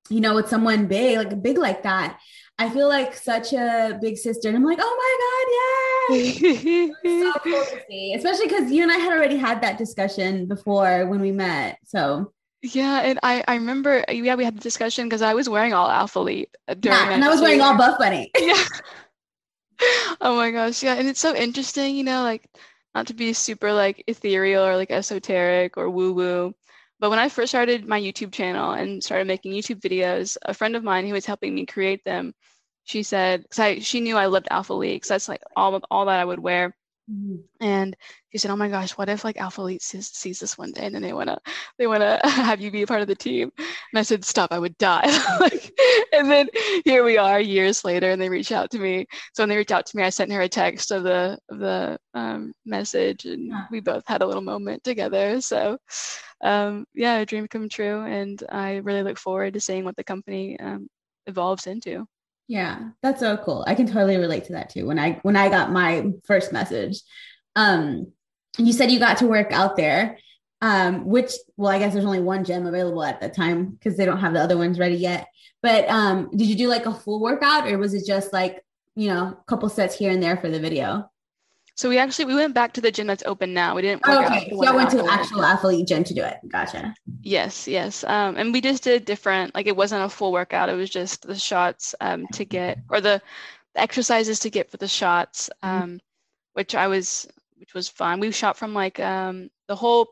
you know, with someone big, like big like that, I feel like such a big sister. And I'm like, oh my God, yeah, so cool to see, especially because you and I had already had that discussion before when we met. So yeah, and I I remember yeah we had the discussion because I was wearing all Alphalete during yeah, and I was wearing all Buff Bunny. yeah. oh my gosh, yeah, and it's so interesting, you know, like not to be super like ethereal or like esoteric or woo woo. But when I first started my YouTube channel and started making YouTube videos, a friend of mine who was helping me create them, she said, because I she knew I loved Alphalete, because that's like all all that I would wear. Mm-hmm. And she said, "Oh my gosh, what if like Alphalete sees, sees this one day and then they wanna they wanna have you be a part of the team?" And I said, "Stop! I would die." like, and then here we are years later, and they reach out to me. So when they reached out to me, I sent her a text of the of the um, message, and we both had a little moment together. So um, yeah, a dream come true, and I really look forward to seeing what the company um, evolves into. Yeah, that's so cool. I can totally relate to that too. When I when I got my first message, um, you said you got to work out there, um, which well, I guess there's only one gym available at the time because they don't have the other ones ready yet. But um, did you do like a full workout or was it just like you know a couple sets here and there for the video? So we actually we went back to the gym that's open now. We didn't. Oh, okay, so I went to an actual Alphalete gym to do it. Gotcha. Yes, yes. Um, and we just did different. Like it wasn't a full workout. It was just the shots um to get or the, the exercises to get for the shots. Mm-hmm. Um, mm-hmm. which I was which was fun. We shot from like um the whole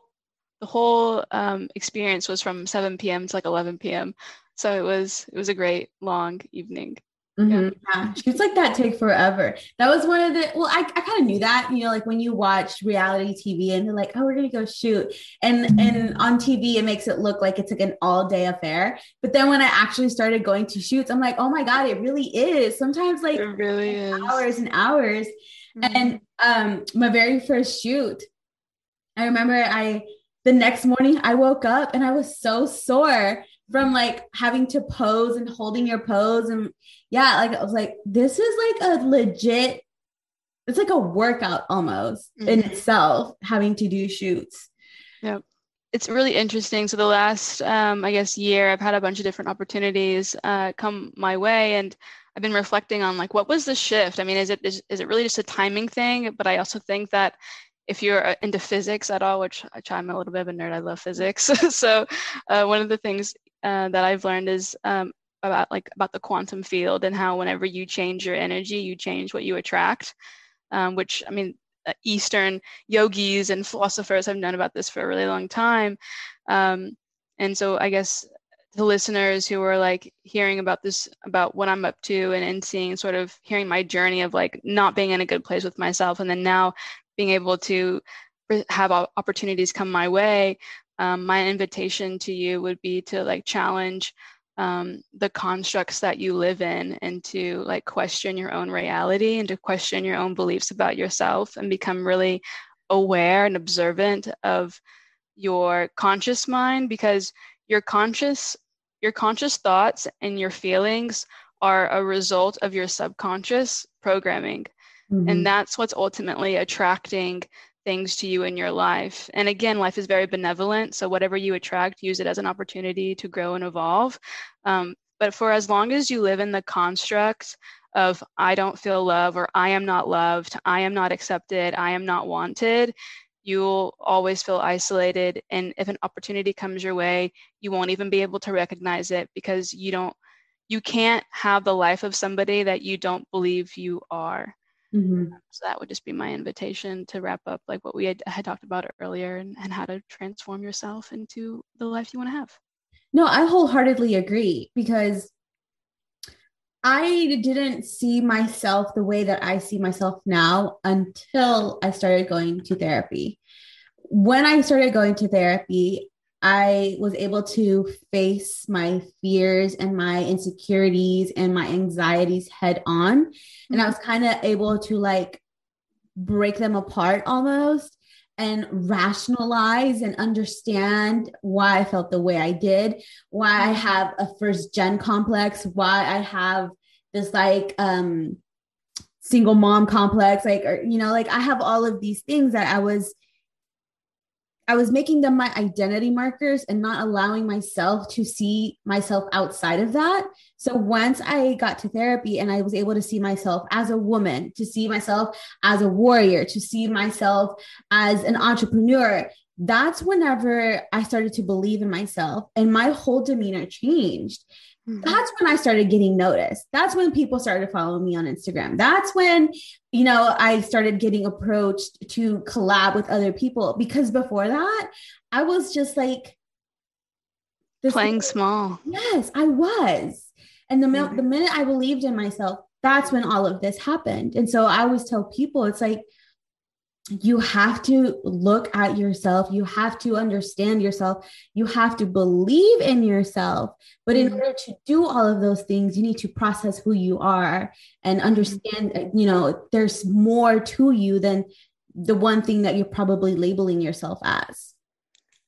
the whole um experience was from 7 p.m. to like 11 p.m. So it was it was a great long evening. Mm-hmm. Yeah. Shoots like that take forever. That was one of the well, I, I kind of knew that, you know, like when you watch reality TV and they're like, oh, we're gonna go shoot. And and on TV it makes it look like it's like an all-day affair. But then when I actually started going to shoots, I'm like, oh my god, it really is. Sometimes like it really is hours and hours. Mm-hmm. And um my very first shoot, I remember I the next morning I woke up and I was so sore from like having to pose and holding your pose and yeah like i was like this is like a legit it's like a workout almost mm-hmm. in itself having to do shoots. Yeah it's really interesting. So the last um, i guess year i've had a bunch of different opportunities uh, come my way and i've been reflecting on like what was the shift? I mean is it is, is it really just a timing thing? But i also think that if you're uh, into physics at all, which I'm a little bit of a nerd, I love physics. so uh, one of the things uh, that I've learned is um, about like about the quantum field and how whenever you change your energy, you change what you attract. Um, which I mean, uh, Eastern yogis and philosophers have known about this for a really long time. Um, and so I guess the listeners who are like hearing about this about what i'm up to and, and seeing sort of hearing my journey of like not being in a good place with myself and then now being able to have opportunities come my way um, my invitation to you would be to like challenge um, the constructs that you live in and to like question your own reality and to question your own beliefs about yourself and become really aware and observant of your conscious mind because your conscious your conscious thoughts and your feelings are a result of your subconscious programming mm-hmm. and that's what's ultimately attracting things to you in your life. And again, life is very benevolent. So whatever you attract, use it as an opportunity to grow and evolve. Um, but for as long as you live in the construct of I don't feel love or I am not loved, I am not accepted, I am not wanted, you'll always feel isolated. And if an opportunity comes your way, you won't even be able to recognize it because you don't, you can't have the life of somebody that you don't believe you are. Mm-hmm. So that would just be my invitation to wrap up like what we had, had talked about earlier and, and how to transform yourself into the life you want to have. No, I wholeheartedly agree because I didn't see myself the way that I see myself now until I started going to therapy. When I started going to therapy, I was able to face my fears and my insecurities and my anxieties head on. And I was mm-hmm. kind of able to like break them apart almost and rationalize and understand why I felt the way I did, why I mm-hmm. have a first gen complex, why I have this like um single mom complex like or you know like I have all of these things that I was I was making them my identity markers and not allowing myself to see myself outside of that. So once I got to therapy and I was able to see myself as a woman, to see myself as a warrior, to see myself as an entrepreneur, that's whenever I started to believe in myself and my whole demeanor changed. Mm-hmm. That's when I started getting noticed. That's when people started following me on Instagram. That's when, you know, I started getting approached to collab with other people because before that, I was just like playing small. Yes, I was. And the, mm-hmm. the minute I believed in myself, that's when all of this happened. And so I always tell people, it's like, you have to look at yourself. You have to understand yourself. You have to believe in yourself. But in mm-hmm. order to do all of those things, you need to process who you are and mm-hmm. understand, you know, there's more to you than the one thing that you're probably labeling yourself as.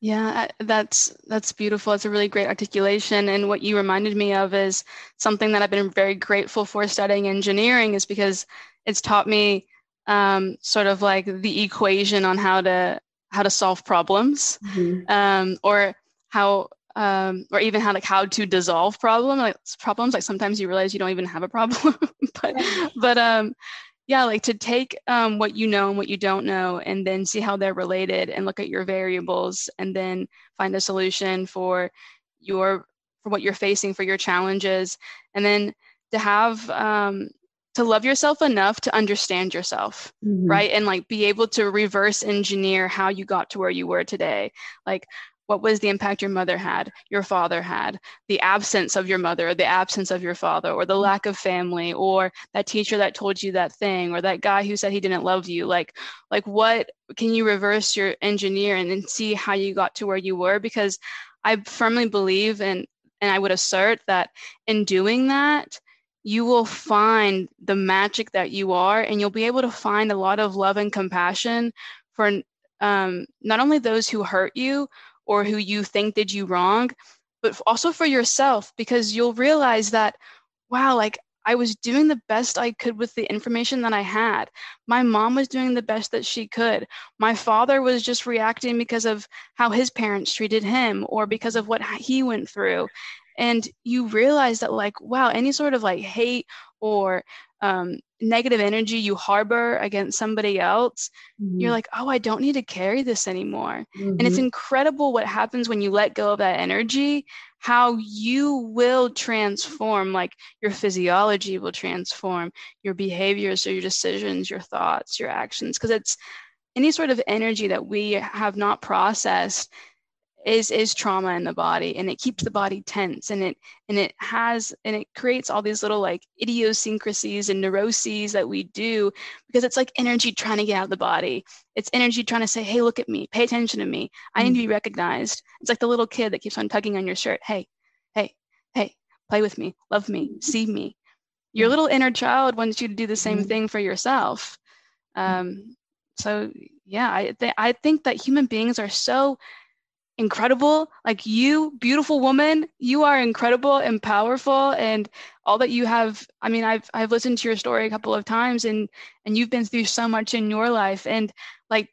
Yeah, that's that's beautiful. It's a really great articulation. And what you reminded me of is something that I've been very grateful for studying engineering is because it's taught me um, sort of like the equation on how to how to solve problems mm-hmm. um, or how um, or even how like how to dissolve problem like problems. Like sometimes you realize you don't even have a problem but but um yeah like to take um, what you know and what you don't know and then see how they're related and look at your variables and then find a solution for your for what you're facing for your challenges. And then to have um, to love yourself enough to understand yourself mm-hmm. right and like be able to reverse engineer how you got to where you were today like what was the impact your mother had your father had the absence of your mother the absence of your father or the mm-hmm. lack of family or that teacher that told you that thing or that guy who said he didn't love you like like what can you reverse your engineer and then see how you got to where you were because i firmly believe and and i would assert that in doing that you will find the magic that you are, and you'll be able to find a lot of love and compassion for um, not only those who hurt you or who you think did you wrong, but also for yourself, because you'll realize that, wow, like I was doing the best I could with the information that I had. My mom was doing the best that she could. My father was just reacting because of how his parents treated him or because of what he went through and you realize that like wow any sort of like hate or um, negative energy you harbor against somebody else mm-hmm. you're like oh i don't need to carry this anymore mm-hmm. and it's mm-hmm. incredible what happens when you let go of that energy how you will transform like your physiology will transform your behaviors or your decisions your thoughts your actions because it's any sort of energy that we have not processed is is trauma in the body and it keeps the body tense and it and it has and it creates all these little like idiosyncrasies and neuroses that we do because it's like energy trying to get out of the body. It's energy trying to say hey look at me. Pay attention to me. I need to be recognized. It's like the little kid that keeps on tugging on your shirt. Hey hey hey play with me. Love me. See me. Your little inner child wants you to do the same mm-hmm. thing for yourself. Um, so yeah I, th- I think that human beings are so incredible. Like you beautiful woman you are incredible and powerful and all that you have. I mean i've i've listened to your story a couple of times and and you've been through so much in your life. And like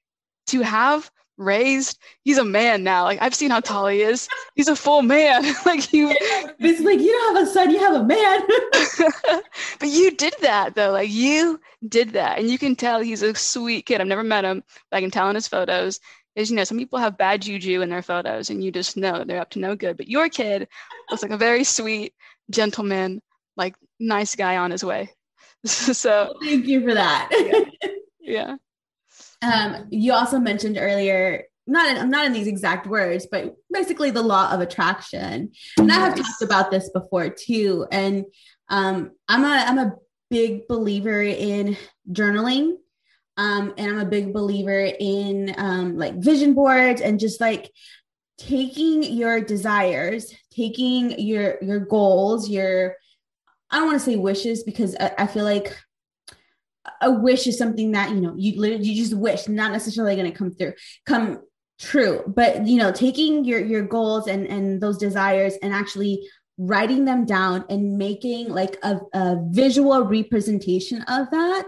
to have raised he's a man now. Like i've seen how tall he is. He's a full man. Like you it's like you don't have a son you have a man. But you did that though. Like you did that. And you can tell he's a sweet kid. I've never met him but i can tell in his photos is you know some people have bad juju in their photos and you just know they're up to no good but your kid looks like a very sweet gentleman like nice guy on his way. So thank you for that. Yeah, yeah. Um, you also mentioned earlier not in, not in these exact words but basically the law of attraction. And i have talked about this before too. And um, i'm a i'm a big believer in journaling um, and I'm a big believer in um, like vision boards and just like taking your desires, taking your your goals, your I don't want to say wishes because I, I feel like a wish is something that you know you literally you just wish, not necessarily going to come through, come true. But you know, taking your your goals and and those desires and actually writing them down and making like a, a visual representation of that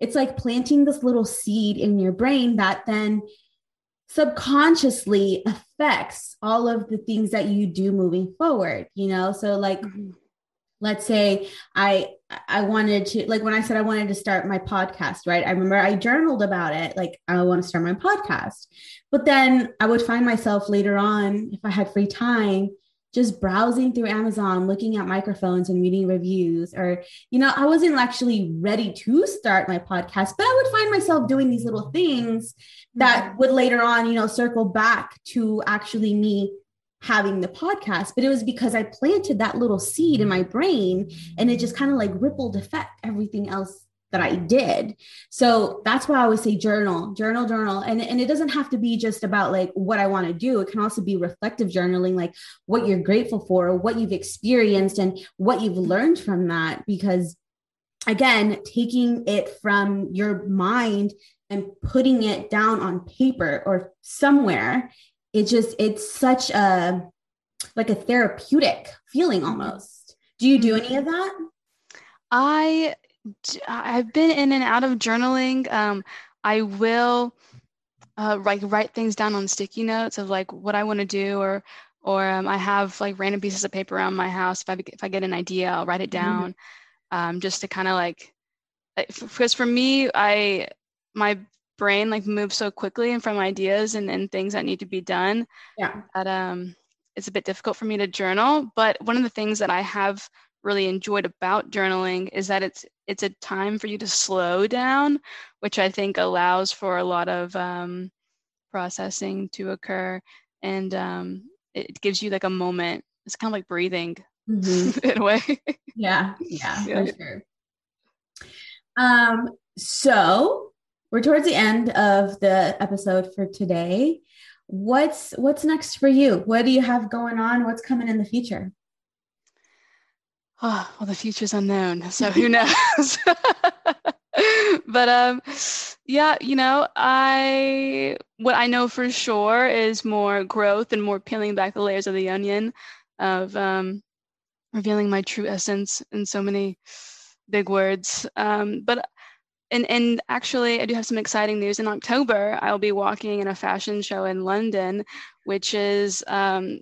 it's like planting this little seed in your brain that then subconsciously affects all of the things that you do moving forward you know? So like mm-hmm. let's say i i wanted to like when i said i wanted to start my podcast right? I remember i journaled about it like i want to start my podcast. But then i would find myself later on if i had free time just browsing through Amazon, looking at microphones and reading reviews. Or, you know, I wasn't actually ready to start my podcast, but I would find myself doing these little things that mm-hmm. would later on, you know, circle back to actually me having the podcast. But it was because I planted that little seed in my brain and it just kind of like rippled effect everything else that I did. So that's why I always say journal, journal, journal. And, and it doesn't have to be just about like what I want to do. It can also be reflective journaling, like what you're grateful for, what you've experienced, and what you've learned from that. Because again, taking it from your mind and putting it down on paper or somewhere, it just, it's such a like a therapeutic feeling almost. Do you do mm-hmm. any of that? I I've been in and out of journaling. Um, I will uh, like write things down on sticky notes of like what I want to do, or or um, I have like random pieces of paper around my house. If I if I get an idea, I'll write it mm-hmm. down, mm-hmm. um, just to kind of like because for me, I my brain like moves so quickly and from ideas and, and things that need to be done. Yeah. That um, it's a bit difficult for me to journal. But one of the things that I have really enjoyed about journaling is that it's it's a time for you to slow down, which I think allows for a lot of um, processing to occur, and um, it gives you like a moment. It's kind of like breathing mm-hmm. in a way. yeah, yeah, yeah, for sure. Um, so we're towards the end of the episode for today. What's what's next for you? What do you have going on? What's coming in the future? Oh, well, the future's unknown. So who knows? but um, yeah, you know, I what I know for sure is more growth and more peeling back the layers of the onion of um, revealing my true essence in so many big words. Um, but and and actually, I do have some exciting news. In October, I'll be walking in a fashion show in London, which is um,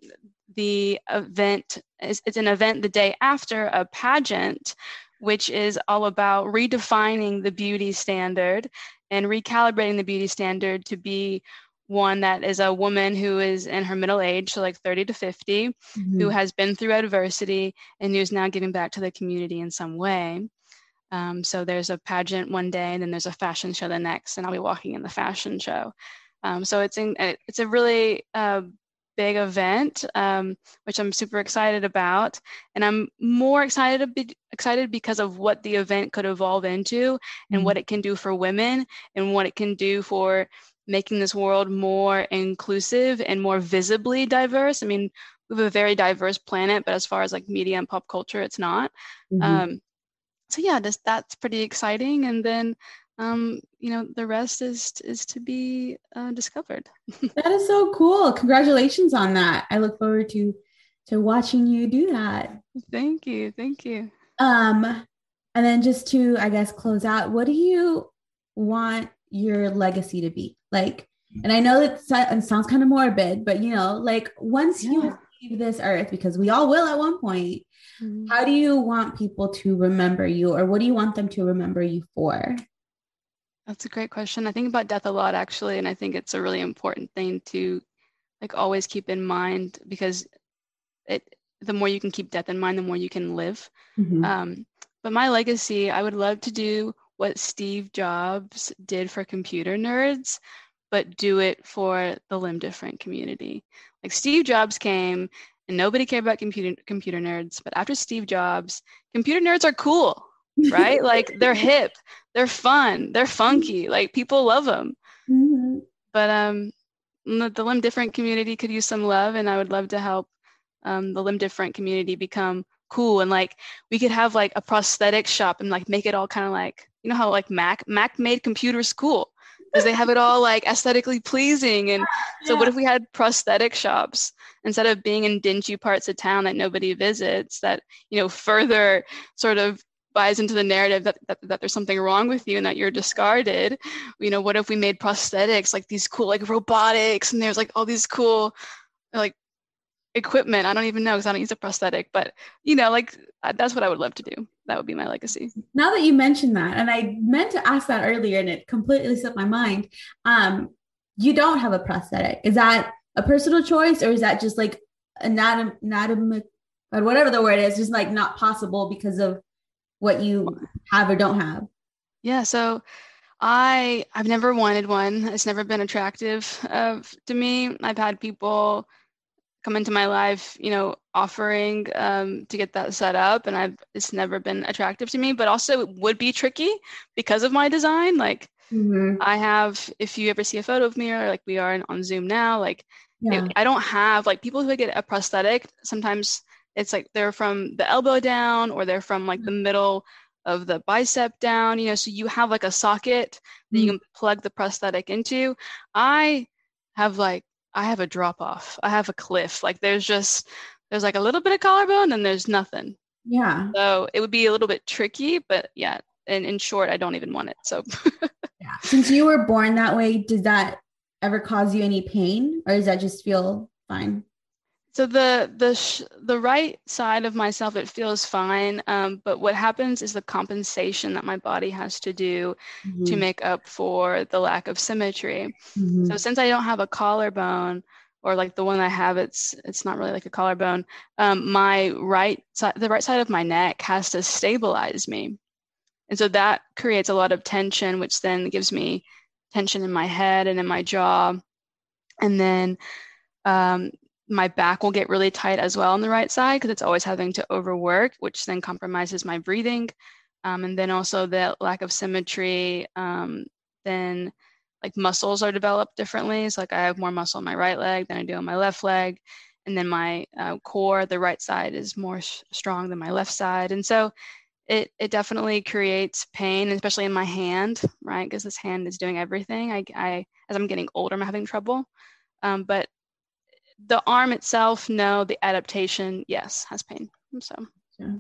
the event is it's an event the day after a pageant which is all about redefining the beauty standard and recalibrating the beauty standard to be one that is a woman who is in her middle age, so like 30 to 50, mm-hmm. who has been through adversity and who is now giving back to the community in some way. Um, so there's a pageant one day, and then there's a fashion show the next, and I'll be walking in the fashion show. Um, so it's in, it's a really uh, big event, um, which I'm super excited about. And I'm more excited be, excited because of what the event could evolve into and mm-hmm. what it can do for women and what it can do for making this world more inclusive and more visibly diverse. I mean, we have a very diverse planet, but as far as like media and pop culture, it's not. Mm-hmm. Um, so yeah, just, that's pretty exciting. And then um, you know, the rest is is to be uh, discovered. that is so cool! Congratulations on that. I look forward to to watching you do that. Thank you, thank you. Um, and then just to, I guess, close out, what do you want your legacy to be like? And I know that it sounds kind of morbid, but you know, like once yeah. you leave this earth, because we all will at one point, mm-hmm. how do you want people to remember you, or what do you want them to remember you for? That's a great question. I think about death a lot actually, and I think it's a really important thing to like always keep in mind because it the more you can keep death in mind, the more you can live. Mm-hmm. Um, but my legacy, I would love to do what Steve Jobs did for computer nerds, but do it for the limb different community. Like Steve Jobs came and nobody cared about computer computer nerds, but after Steve Jobs, computer nerds are cool right? like they're hip, they're fun, they're funky. Like people love them. Mm-hmm. But um, the, the limb different community could use some love, and I would love to help um, the limb different community become cool and like we could have like a prosthetic shop and like make it all kind of like you know how like Mac Mac made computers cool because they have it all like aesthetically pleasing and so what if we had prosthetic shops instead of being in dingy parts of town that nobody visits that you know further sort of buys into the narrative that, that, that there's something wrong with you and that you're discarded. You know what if we made prosthetics like these cool like robotics and there's like all these cool like equipment? I don't even know because i don't use a prosthetic but you know like that's what i would love to do. That would be my legacy. Now that you mentioned that and i meant to ask that earlier and it completely slipped my mind um you don't have a prosthetic. Is that a personal choice or is that just like anatom anatomic or whatever the word is just like not possible because of what you have or don't have? Yeah, so I I've never wanted one. It's never been attractive uh, to me. I've had people come into my life, you know, offering um, to get that set up, and I've it's never been attractive to me. But also, it would be tricky because of my design. Like, mm-hmm. I have, if you ever see a photo of me, or like we are on Zoom now, like yeah. it, I don't have like people who get a prosthetic. Sometimes it's like they're from the elbow down or they're from like the mm-hmm. middle of the bicep down you know so you have like a socket that you mm-hmm. can plug the prosthetic into. I have like i have a drop off. I have a cliff. Like there's just there's like a little bit of collarbone and there's nothing. Yeah. So it would be a little bit tricky but yeah and in short i don't even want it so. Yeah. Since you were born that way does that ever cause you any pain or does that just feel fine so the the sh- the right side of myself it feels fine, um, but what happens is the compensation that my body has to do mm-hmm. to make up for the lack of symmetry. Mm-hmm. So since I don't have a collarbone, or like the one I have, it's it's not really like a collarbone. Um, my right side, the right side of my neck has to stabilize me, and so that creates a lot of tension, which then gives me tension in my head and in my jaw, and then um, my back will get really tight as well on the right side because it's always having to overwork, which then compromises my breathing. Um, and then also the lack of symmetry, um, then like muscles are developed differently. So like I have more muscle on my right leg than I do on my left leg. And then my uh, core, the right side is more sh- strong than my left side. And so it, it definitely creates pain, especially in my hand, right? Because this hand is doing everything. I, I, as I'm getting older, I'm having trouble. Um, but the arm itself, no. The adaptation, yes, has pain. So. Yeah.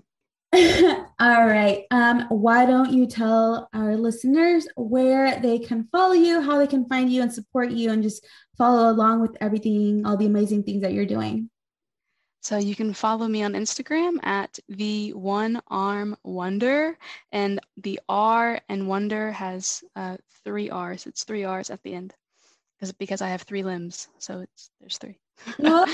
All right. Um, why don't you tell our listeners where they can follow you, how they can find you and support you, and just follow along with everything, all the amazing things that you're doing? So you can follow me on Instagram at the One Arm Wonder, and the R and Wonder has uh, three R's. It's three R's at the end, because because I have three limbs, so it's there's three. Oh,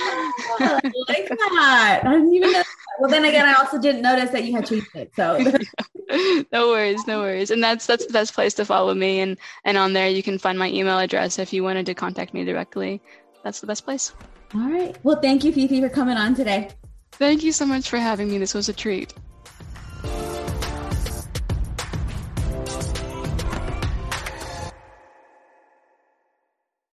I like that. I didn't even know. Well, then again, I also didn't notice that you had changed it. So no worries, no worries. And that's that's the best place to follow me. And and on there, you can find my email address if you wanted to contact me directly. that's the best place. All right. Well, thank you, Fifi, for coming on today. Thank you so much for having me. This was a treat.